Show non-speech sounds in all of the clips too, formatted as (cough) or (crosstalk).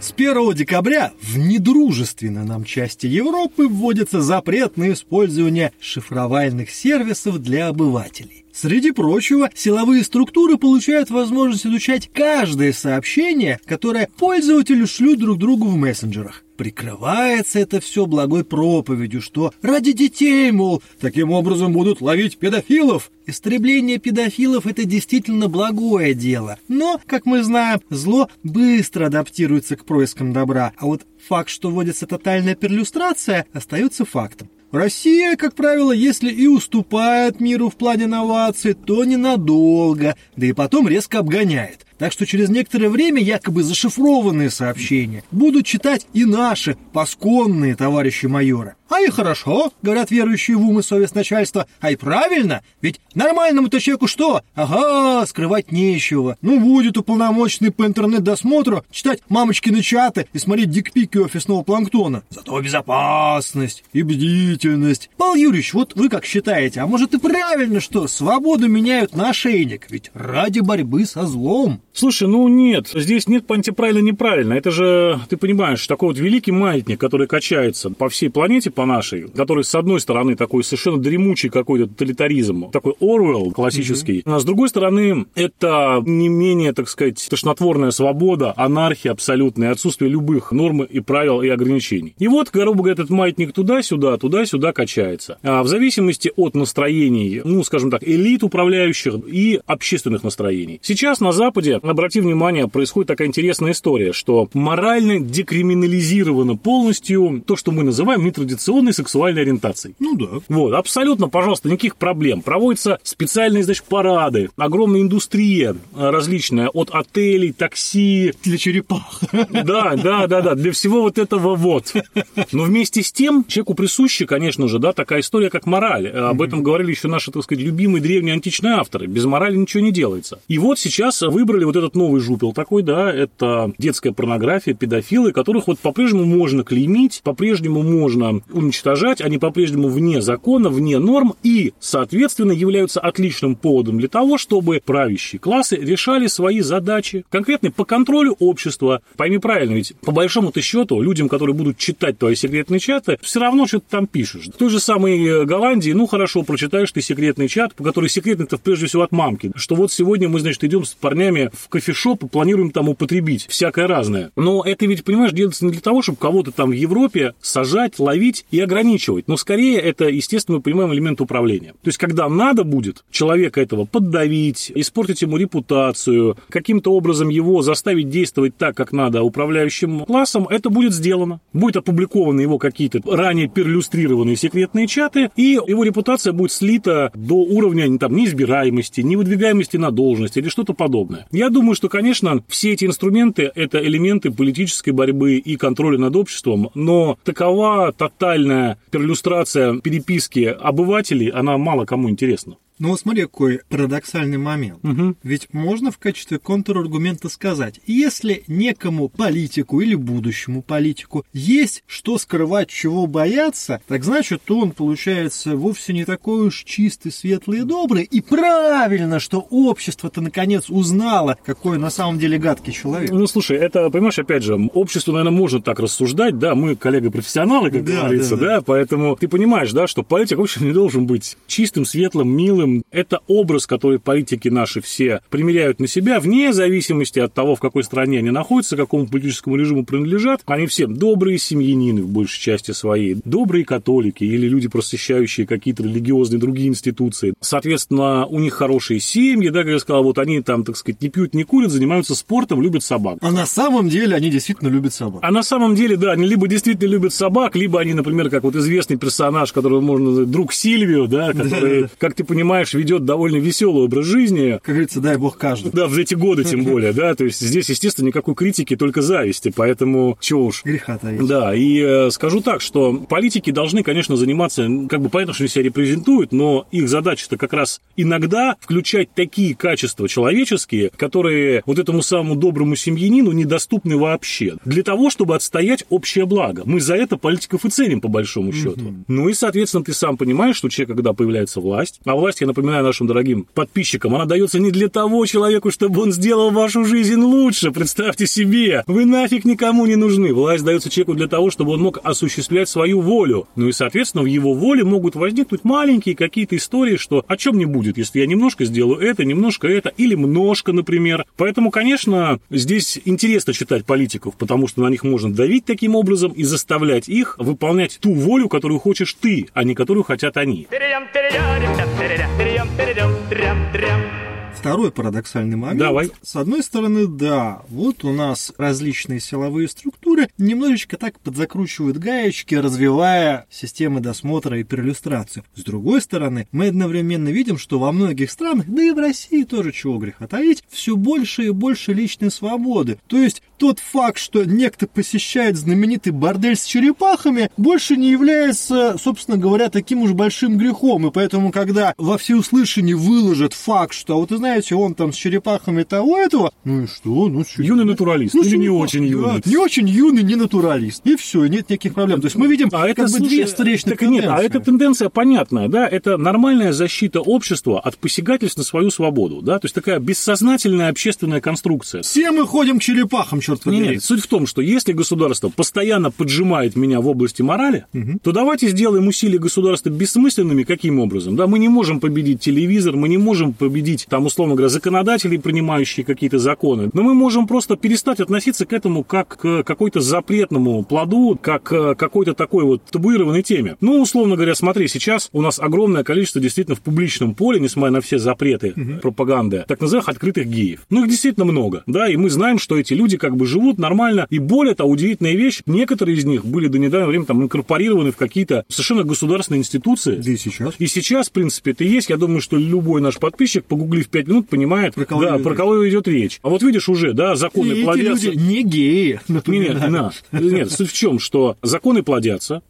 С 1 декабря в недружественной нам части Европы вводится запрет на использование шифровальных сервисов для обывателей. Среди прочего, силовые структуры получают возможность изучать каждое сообщение, которое пользователи шлют друг другу в мессенджерах. Прикрывается это все благой проповедью, что ради детей, мол, таким образом будут ловить педофилов. Истребление педофилов – это действительно благое дело. Но, как мы знаем, зло быстро адаптируется к проискам добра, а вот факт, что вводится тотальная перлюстрация, остается фактом. Россия, как правило, если и уступает миру в плане новаций, то ненадолго, да и потом резко обгоняет. Так что через некоторое время якобы зашифрованные сообщения будут читать и наши пасконные товарищи майора. А и хорошо, говорят верующие в ум и совесть начальства, а и правильно, ведь нормальному-то человеку что? Ага, скрывать нечего. Ну, будет уполномоченный по интернет-досмотру читать мамочкины чаты и смотреть дикпики офисного планктона. Зато безопасность и бдительность. Павел Юрьевич, вот вы как считаете, а может и правильно, что свободу меняют на ошейник, ведь ради борьбы со злом. Слушай, ну нет, здесь нет понятия правильно-неправильно. Это же, ты понимаешь, такой вот великий маятник, который качается по всей планете, по нашей, который, с одной стороны, такой совершенно дремучий какой-то тоталитаризм, такой Орвелл классический, mm-hmm. а с другой стороны, это не менее, так сказать, тошнотворная свобода, анархия абсолютная, отсутствие любых норм и правил и ограничений. И вот, грубо говоря, этот маятник туда-сюда, туда-сюда качается. А в зависимости от настроений, ну, скажем так, элит управляющих и общественных настроений. Сейчас на Западе обрати внимание, происходит такая интересная история, что морально декриминализировано полностью то, что мы называем нетрадиционной сексуальной ориентацией. Ну да. Вот, абсолютно, пожалуйста, никаких проблем. Проводятся специальные, значит, парады, огромная индустрия различная, от отелей, такси. Для черепах. Да, да, да, да, для всего вот этого вот. Но вместе с тем, человеку присуща, конечно же, да, такая история, как мораль. Об этом говорили еще наши, так сказать, любимые древние античные авторы. Без морали ничего не делается. И вот сейчас выбрали вот этот новый жупел такой, да, это детская порнография, педофилы, которых вот по-прежнему можно клеймить, по-прежнему можно уничтожать, они по-прежнему вне закона, вне норм и, соответственно, являются отличным поводом для того, чтобы правящие классы решали свои задачи, конкретно по контролю общества. Пойми правильно, ведь по большому-то счету людям, которые будут читать твои секретные чаты, все равно что-то там пишешь. В той же самой э, Голландии, ну хорошо, прочитаешь ты секретный чат, по который секретный-то прежде всего от мамки, что вот сегодня мы, значит, идем с парнями в кофешоп и планируем там употребить всякое разное. Но это ведь, понимаешь, делается не для того, чтобы кого-то там в Европе сажать, ловить и ограничивать. Но скорее это, естественно, мы понимаем элемент управления. То есть, когда надо будет человека этого поддавить, испортить ему репутацию, каким-то образом его заставить действовать так, как надо управляющим классом, это будет сделано. Будет опубликованы его какие-то ранее перлюстрированные секретные чаты, и его репутация будет слита до уровня там, неизбираемости, невыдвигаемости на должность или что-то подобное. Я думаю, что, конечно, все эти инструменты – это элементы политической борьбы и контроля над обществом, но такова тотальная перлюстрация переписки обывателей, она мало кому интересна. Ну вот смотри, какой парадоксальный момент. Угу. Ведь можно в качестве контраргумента сказать, если некому политику или будущему политику есть что скрывать, чего бояться, так значит, он, получается, вовсе не такой уж чистый, светлый и добрый. И правильно, что общество-то наконец узнало, какой на самом деле гадкий человек. Ну, слушай, это, понимаешь, опять же, общество, наверное, может так рассуждать, да, мы коллега-профессионалы, как Да, говорится, да, да, да. поэтому ты понимаешь, да, что политик, в общем, не должен быть чистым, светлым, милым. Это образ, который политики наши все примеряют на себя, вне зависимости от того, в какой стране они находятся, какому политическому режиму принадлежат. Они все добрые семьянины в большей части своей, добрые католики или люди, просвещающие какие-то религиозные другие институции. Соответственно, у них хорошие семьи, да, как я сказал, вот они там, так сказать, не пьют, не курят, занимаются спортом, любят собак. А на самом деле они действительно любят собак. А на самом деле, да, они либо действительно любят собак, либо они, например, как вот известный персонаж, которого можно назвать друг Сильвио, да, который, как ты понимаешь, ведет довольно веселый образ жизни. Как говорится, дай бог каждому. Да, в эти годы тем (laughs) более, да, то есть здесь, естественно, никакой критики, только зависти, поэтому чего уж. Греха таить. Да, и э, скажу так, что политики должны, конечно, заниматься, как бы понятно, что они себя репрезентуют, но их задача-то как раз иногда включать такие качества человеческие, которые вот этому самому доброму семьянину недоступны вообще, для того, чтобы отстоять общее благо. Мы за это политиков и ценим, по большому счету. Ну и, соответственно, ты сам понимаешь, что человек, когда появляется власть, а власть, я напоминаю нашим дорогим подписчикам, она дается не для того человеку, чтобы он сделал вашу жизнь лучше. Представьте себе, вы нафиг никому не нужны. Власть дается человеку для того, чтобы он мог осуществлять свою волю. Ну и, соответственно, в его воле могут возникнуть маленькие какие-то истории, что о чем не будет, если я немножко сделаю это, немножко это, или множко, например. Поэтому, конечно, здесь интересно читать политиков, потому что на них можно давить таким образом и заставлять их выполнять ту волю, которую хочешь ты, а не которую хотят они. Второй парадоксальный момент. Давай. С одной стороны, да, вот у нас различные силовые структуры немножечко так подзакручивают гаечки, развивая системы досмотра и перлюстрацию. С другой стороны, мы одновременно видим, что во многих странах, да и в России тоже чего греха таить, все больше и больше личной свободы. То есть тот факт, что некто посещает знаменитый бордель с черепахами, больше не является, собственно говоря, таким уж большим грехом. И поэтому, когда во всеуслышание выложат факт, что, вот вы знаете, он там с черепахами того этого, ну и что? Ну, что? Юный натуралист Ну, или не очень да. юный? Не очень юный, не натуралист. И все, нет никаких проблем. То есть мы видим А это, как бы слушай, две встречных так нет, а тенденции. эта тенденция понятная, да, это нормальная защита общества от посягательств на свою свободу, да, то есть такая бессознательная общественная конструкция. Все мы ходим к черепахам, черт побери. нет, суть в том, что если государство постоянно поджимает меня в области морали, то давайте сделаем усилия государства бессмысленными. Каким образом? Да, мы не можем победить телевизор, мы не можем победить, там, условно говоря, законодателей, принимающие какие-то законы, но мы можем просто перестать относиться к этому как к какой-то запретному плоду, как к какой-то такой вот табуированной теме. Ну, условно говоря, смотри, сейчас у нас огромное количество действительно в публичном поле, несмотря на все запреты пропаганды, так называемых открытых геев. Ну, их действительно много, да, и мы знаем, что эти люди как бы живут нормально, и более того, удивительная вещь, некоторые из них были до недавнего времени там инкорпорированы в какие-то совершенно государственные институции. Да и сейчас. И сейчас, в принципе, это есть. Я думаю, что любой наш подписчик, погуглив 5 минут, понимает, Про кого да, про речь. кого идет речь. А вот видишь уже, да, И законы эти плодятся. люди не геи, напоминаю. Нет, на. нет, суть в чем, что законы плодятся,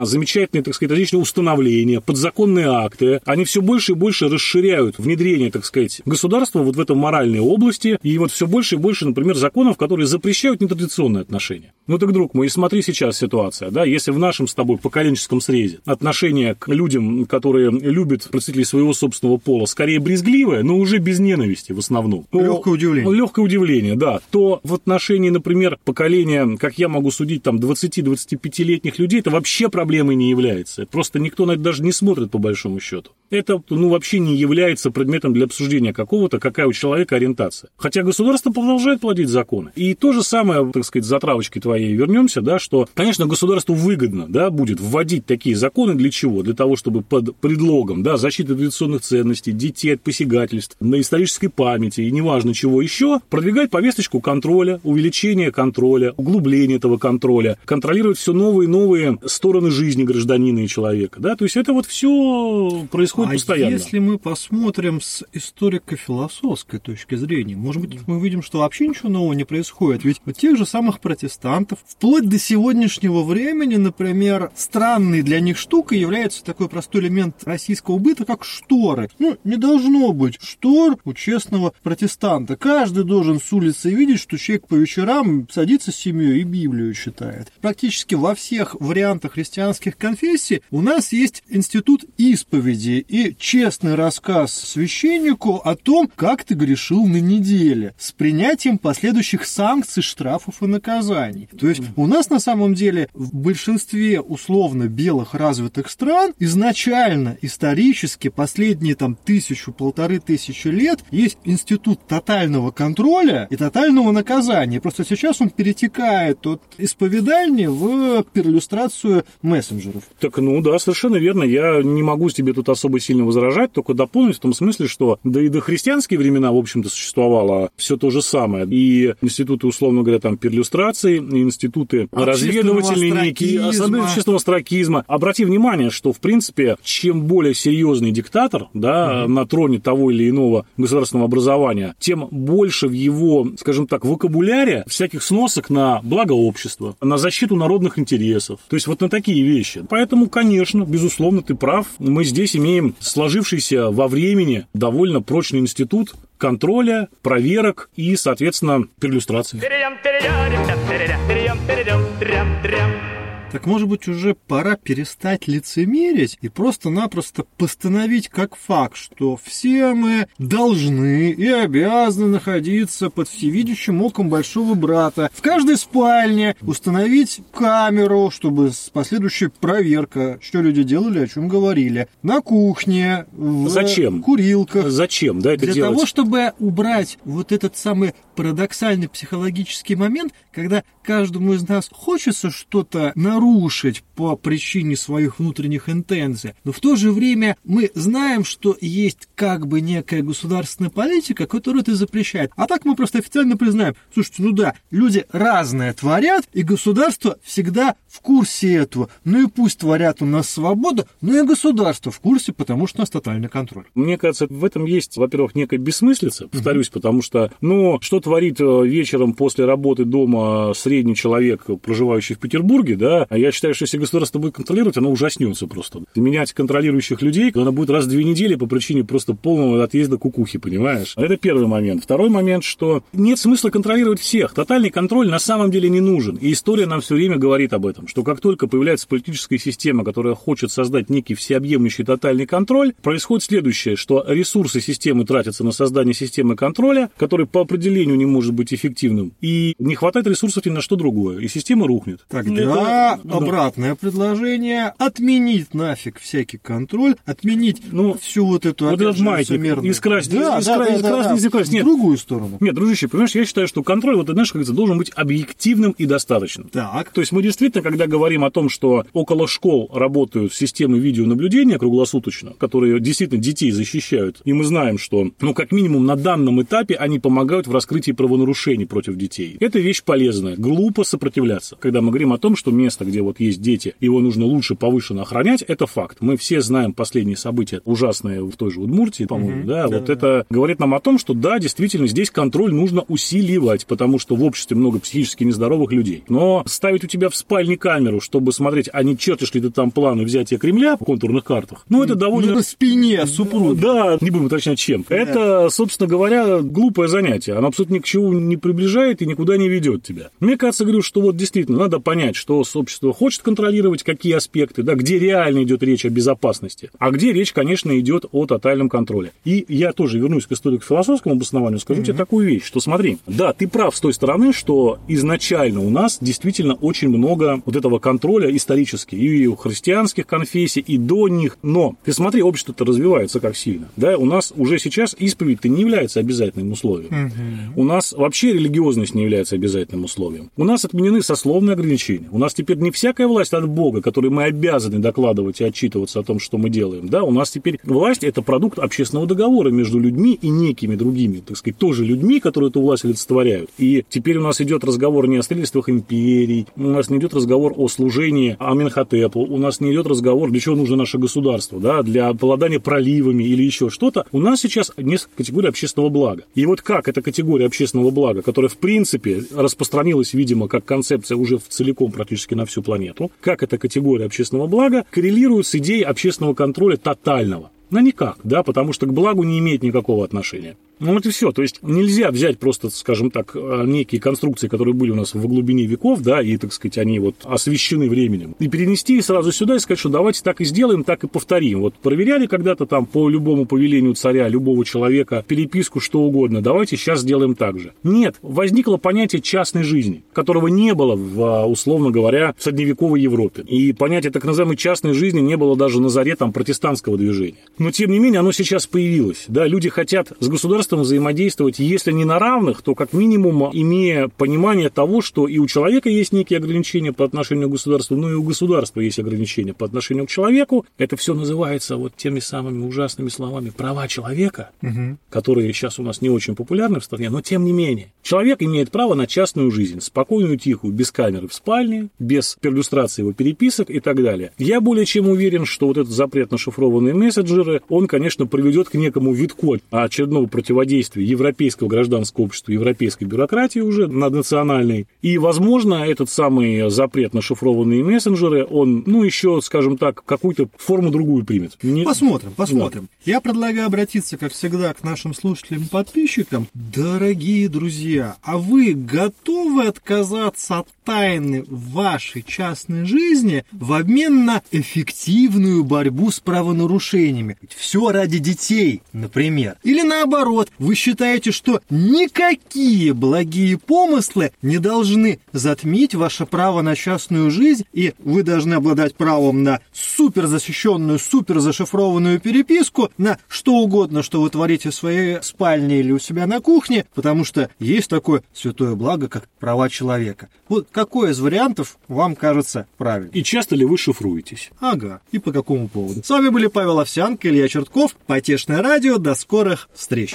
замечательные, так сказать, различные установления, подзаконные акты, они все больше и больше расширяют внедрение, так сказать, государства вот в этом моральной области, и вот все больше и больше, например, законов, которые запрещают нетрадиционные отношения. Ну так, друг мой, смотри сейчас ситуация, да, если в нашем с тобой поколенческом срезе отношение к людям, которые любят представителей своего собственного пола, скорее брезгливое, но уже без ненависти в основном. Легкое удивление. Легкое удивление, да. То в отношении, например, поколения, как я могу судить, там 20-25-летних людей, это вообще проблемой не является. Просто никто на это даже не смотрит по большому счету. Это, ну, вообще не является предметом для обсуждения какого-то, какая у человека ориентация. Хотя государство продолжает плодить законы. И то же самое, так сказать, затравочки твоей вернемся, да, что, конечно, государству выгодно, да, будет вводить такие законы для чего? Для того, чтобы под предлогом, да, защиты традиционных ценностей, детей от посягательств, на исторической памяти и неважно чего еще, продвигать повесточку контроля, увеличения контроля, углубления этого контроля, контролировать все новые и новые стороны жизни гражданина и человека, да, то есть это вот все происходит А постоянно. если мы посмотрим с историко-философской точки зрения, может быть, мы увидим, что вообще ничего нового не происходит. Ведь у тех же самых протестантов, вплоть до сегодняшнего времени, например, странной для них штукой является такой простой элемент российского быта, как шторы. Ну, не должно быть штор у честного протестанта. Каждый должен с улицы видеть, что человек по вечерам садится с семьей и Библию читает. Практически во всех вариантах христианских конфессий у нас есть институт исповеди и честный рассказ священнику о том, как ты грешил на неделе, с принятием последующих санкций, штрафов и наказаний. То есть у нас на самом деле в большинстве условно белых развитых стран изначально исторически последние там тысячу-полторы тысячи лет есть институт тотального контроля и тотального наказания. Просто сейчас он перетекает от исповедальни в перлюстрацию мессенджеров. Так, ну да, совершенно верно. Я не могу тебе тут особо сильно возражать, только дополнить в том смысле, что да и до христианские времена, в общем-то, существовало все то же самое. И институты, условно говоря, там, перлюстрации, институты разведывательные некие, особенно общественного астракизма. Обрати внимание, что, в принципе, чем более серьезный диктатор, да, на троне того или иного государственного образования, тем больше в его, скажем так, вокабуляре всяких сносок на благо общества, на защиту народных интересов. То есть вот на такие вещи. Поэтому, конечно, безусловно, ты прав. Мы здесь имеем сложившийся во времени довольно прочный институт контроля, проверок и, соответственно, перлюстрации. Так может быть уже пора перестать лицемерить и просто-напросто постановить как факт, что все мы должны и обязаны находиться под всевидящим оком большого брата. В каждой спальне установить камеру, чтобы с последующей проверка, что люди делали, о чем говорили. На кухне, в Зачем? курилках. Зачем, да, это Для делать? того, чтобы убрать вот этот самый парадоксальный психологический момент, когда каждому из нас хочется что-то нарушить по причине своих внутренних интенций, но в то же время мы знаем, что есть как бы некая государственная политика, которая это запрещает. А так мы просто официально признаем, слушайте, ну да, люди разное творят, и государство всегда в курсе этого. Ну и пусть творят у нас свобода, но и государство в курсе, потому что у нас тотальный контроль. Мне кажется, в этом есть, во-первых, некая бессмыслица, повторюсь, потому что, ну, что творит э, вечером после работы дома средний человек, проживающий в Петербурге, да, а я считаю, что если государство будет контролировать, оно ужаснется просто. Менять контролирующих людей, оно будет раз в две недели по причине просто полного отъезда кукухи, понимаешь? Это первый момент. Второй момент, что нет смысла контролировать всех. Тотальный контроль на самом деле не нужен. И история нам все время говорит об этом, что как только появляется политическая система, которая хочет создать некий всеобъемлющий тотальный контроль, происходит следующее, что ресурсы системы тратятся на создание системы контроля, который по определению не может быть эффективным, и не хватает ресурсов ни на что другое, и система рухнет. Тогда Это- да. обратное предложение отменить нафиг всякий контроль, отменить Ну, всю вот эту вот этот маятник да, да, да, да, да, зеркальца. в другую сторону. Нет, дружище, понимаешь, я считаю, что контроль, вот, знаешь, как говорится, должен быть объективным и достаточным. Так. То есть мы действительно, когда говорим о том, что около школ работают системы видеонаблюдения круглосуточно, которые действительно детей защищают, и мы знаем, что, ну, как минимум на данном этапе они помогают в раскрытии правонарушений против детей. Это вещь полезная. Глупо сопротивляться. Когда мы говорим о том, что место, где вот есть дети, его нужно лучше повышенно охранять, это факт. Мы все знаем последние события ужасные в той же Удмуртии, по-моему, да, вот это говорит нам о том, что да, действительно, здесь контроль нужно усиливать, потому что в обществе много психически нездоровых людей. Но ставить у тебя в спальне камеру, чтобы смотреть, а не чертишь ли ты там планы взятия Кремля в контурных картах, ну, это довольно... На спине супруга. Да, не будем уточнять, чем. Это, собственно говоря, глупое занятие. Оно абсолютно ни к чему не приближает и никуда не ведет тебя. Мне кажется, говорю, что вот действительно надо понять, что общество хочет контролировать, какие аспекты, да, где реально идет речь о безопасности, а где речь, конечно, идет о тотальном контроле. И я тоже вернусь к историко-философскому обоснованию, скажу тебе такую вещь, что смотри, да, ты прав с той стороны, что изначально у нас действительно очень много вот этого контроля исторически и у христианских конфессий, и до них, но ты смотри, общество-то развивается как сильно, да, у нас уже сейчас исповедь-то не является обязательным условием. У нас вообще религиозность не является обязательным условием. У нас отменены сословные ограничения. У нас теперь не всякая власть от Бога, которой мы обязаны докладывать и отчитываться о том, что мы делаем. Да, у нас теперь власть – это продукт общественного договора между людьми и некими другими, так сказать, тоже людьми, которые эту власть олицетворяют. И теперь у нас идет разговор не о строительствах империй, у нас не идет разговор о служении Аменхотепу, у нас не идет разговор, для чего нужно наше государство, да, для обладания проливами или еще что-то. У нас сейчас несколько категорий общественного блага. И вот как эта категория общественного блага, которая в принципе распространилась, видимо, как концепция уже в целиком практически на всю планету, как эта категория общественного блага коррелирует с идеей общественного контроля тотального. Ну, никак, да, потому что к благу не имеет никакого отношения. Ну, вот и все. То есть нельзя взять просто, скажем так, э, некие конструкции, которые были у нас в глубине веков, да, и, так сказать, они вот освещены временем, и перенести сразу сюда и сказать, что давайте так и сделаем, так и повторим. Вот проверяли когда-то там по любому повелению царя, любого человека, переписку, что угодно, давайте сейчас сделаем так же. Нет, возникло понятие частной жизни, которого не было, в, а, условно говоря, в средневековой Европе. И понятие так называемой частной жизни не было даже на заре там протестантского движения. Но, тем не менее, оно сейчас появилось. Да, люди хотят с государством взаимодействовать, если не на равных, то как минимум имея понимание того, что и у человека есть некие ограничения по отношению к государству, но и у государства есть ограничения по отношению к человеку. Это все называется вот теми самыми ужасными словами права человека, которые сейчас у нас не очень популярны в стране, но тем не менее. Человек имеет право на частную жизнь, спокойную, тихую, без камеры в спальне, без перлюстрации его переписок и так далее. Я более чем уверен, что вот этот запрет на шифрованные мессенджеры, он, конечно, приведет к некому витку очередного противодействия противодействия европейского гражданского общества, европейской бюрократии уже наднациональной. И, возможно, этот самый запрет на шифрованные мессенджеры, он, ну, еще, скажем так, какую-то форму другую примет. Не... Посмотрим, посмотрим. Да. Я предлагаю обратиться, как всегда, к нашим слушателям и подписчикам. Дорогие друзья, а вы готовы отказаться от тайны вашей частной жизни в обмен на эффективную борьбу с правонарушениями? Все ради детей, например. Или наоборот, вы считаете, что никакие благие помыслы не должны затмить ваше право на частную жизнь, и вы должны обладать правом на супер защищенную, супер зашифрованную переписку, на что угодно, что вы творите в своей спальне или у себя на кухне, потому что есть такое святое благо, как права человека. Вот какой из вариантов вам кажется правильным? И часто ли вы шифруетесь? Ага, и по какому поводу? С вами были Павел Овсянко, Илья Чертков, Потешное радио. До скорых встреч!